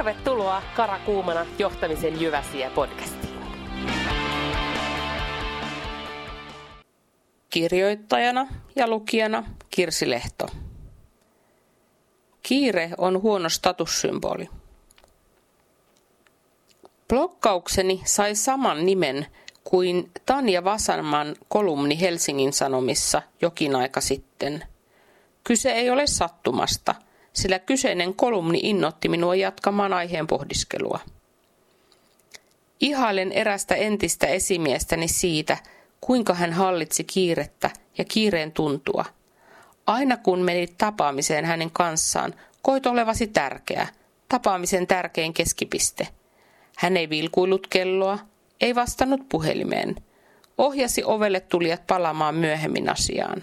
Tervetuloa Karakuumana johtamisen Jyväsiä podcastiin. Kirjoittajana ja lukijana Kirsi Lehto. Kiire on huono statussymboli. Blokkaukseni sai saman nimen kuin Tanja Vasanman kolumni Helsingin Sanomissa jokin aika sitten. Kyse ei ole sattumasta, sillä kyseinen kolumni innotti minua jatkamaan aiheen pohdiskelua. Ihailen erästä entistä esimiestäni siitä, kuinka hän hallitsi kiirettä ja kiireen tuntua. Aina kun menit tapaamiseen hänen kanssaan, koit olevasi tärkeä, tapaamisen tärkein keskipiste. Hän ei vilkuillut kelloa, ei vastannut puhelimeen. Ohjasi ovelle tulijat palaamaan myöhemmin asiaan.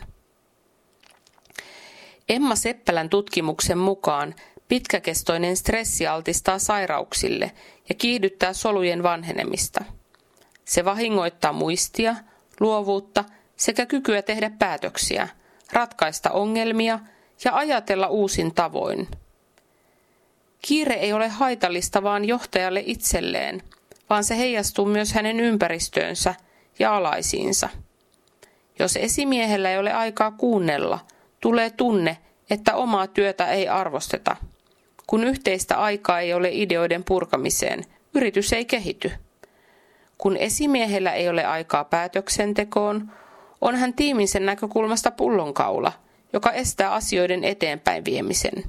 Emma Seppälän tutkimuksen mukaan pitkäkestoinen stressi altistaa sairauksille ja kiihdyttää solujen vanhenemista. Se vahingoittaa muistia, luovuutta sekä kykyä tehdä päätöksiä, ratkaista ongelmia ja ajatella uusin tavoin. Kiire ei ole haitallista vaan johtajalle itselleen, vaan se heijastuu myös hänen ympäristöönsä ja alaisiinsa. Jos esimiehellä ei ole aikaa kuunnella, tulee tunne, että omaa työtä ei arvosteta. Kun yhteistä aikaa ei ole ideoiden purkamiseen, yritys ei kehity. Kun esimiehellä ei ole aikaa päätöksentekoon, on hän tiiminsä näkökulmasta pullonkaula, joka estää asioiden eteenpäin viemisen.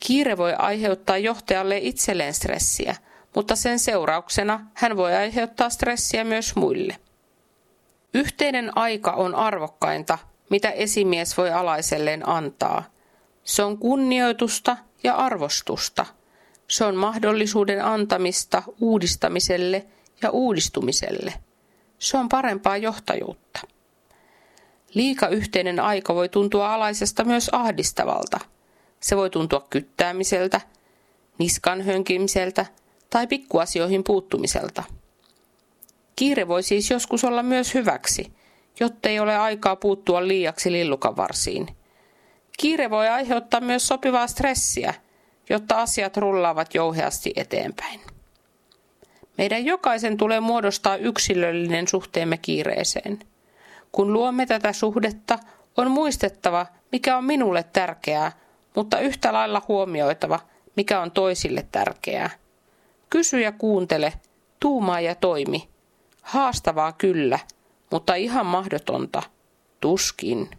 Kiire voi aiheuttaa johtajalle itselleen stressiä, mutta sen seurauksena hän voi aiheuttaa stressiä myös muille. Yhteinen aika on arvokkainta, mitä esimies voi alaiselleen antaa. Se on kunnioitusta ja arvostusta. Se on mahdollisuuden antamista uudistamiselle ja uudistumiselle. Se on parempaa johtajuutta. Liika yhteinen aika voi tuntua alaisesta myös ahdistavalta. Se voi tuntua kyttäämiseltä, niskan hönkimiseltä tai pikkuasioihin puuttumiselta. Kiire voi siis joskus olla myös hyväksi, jottei ole aikaa puuttua liiaksi lillukavarsiin. Kiire voi aiheuttaa myös sopivaa stressiä, jotta asiat rullaavat jouheasti eteenpäin. Meidän jokaisen tulee muodostaa yksilöllinen suhteemme kiireeseen. Kun luomme tätä suhdetta, on muistettava, mikä on minulle tärkeää, mutta yhtä lailla huomioitava, mikä on toisille tärkeää. Kysy ja kuuntele, tuumaa ja toimi. Haastavaa kyllä, mutta ihan mahdotonta. Tuskin.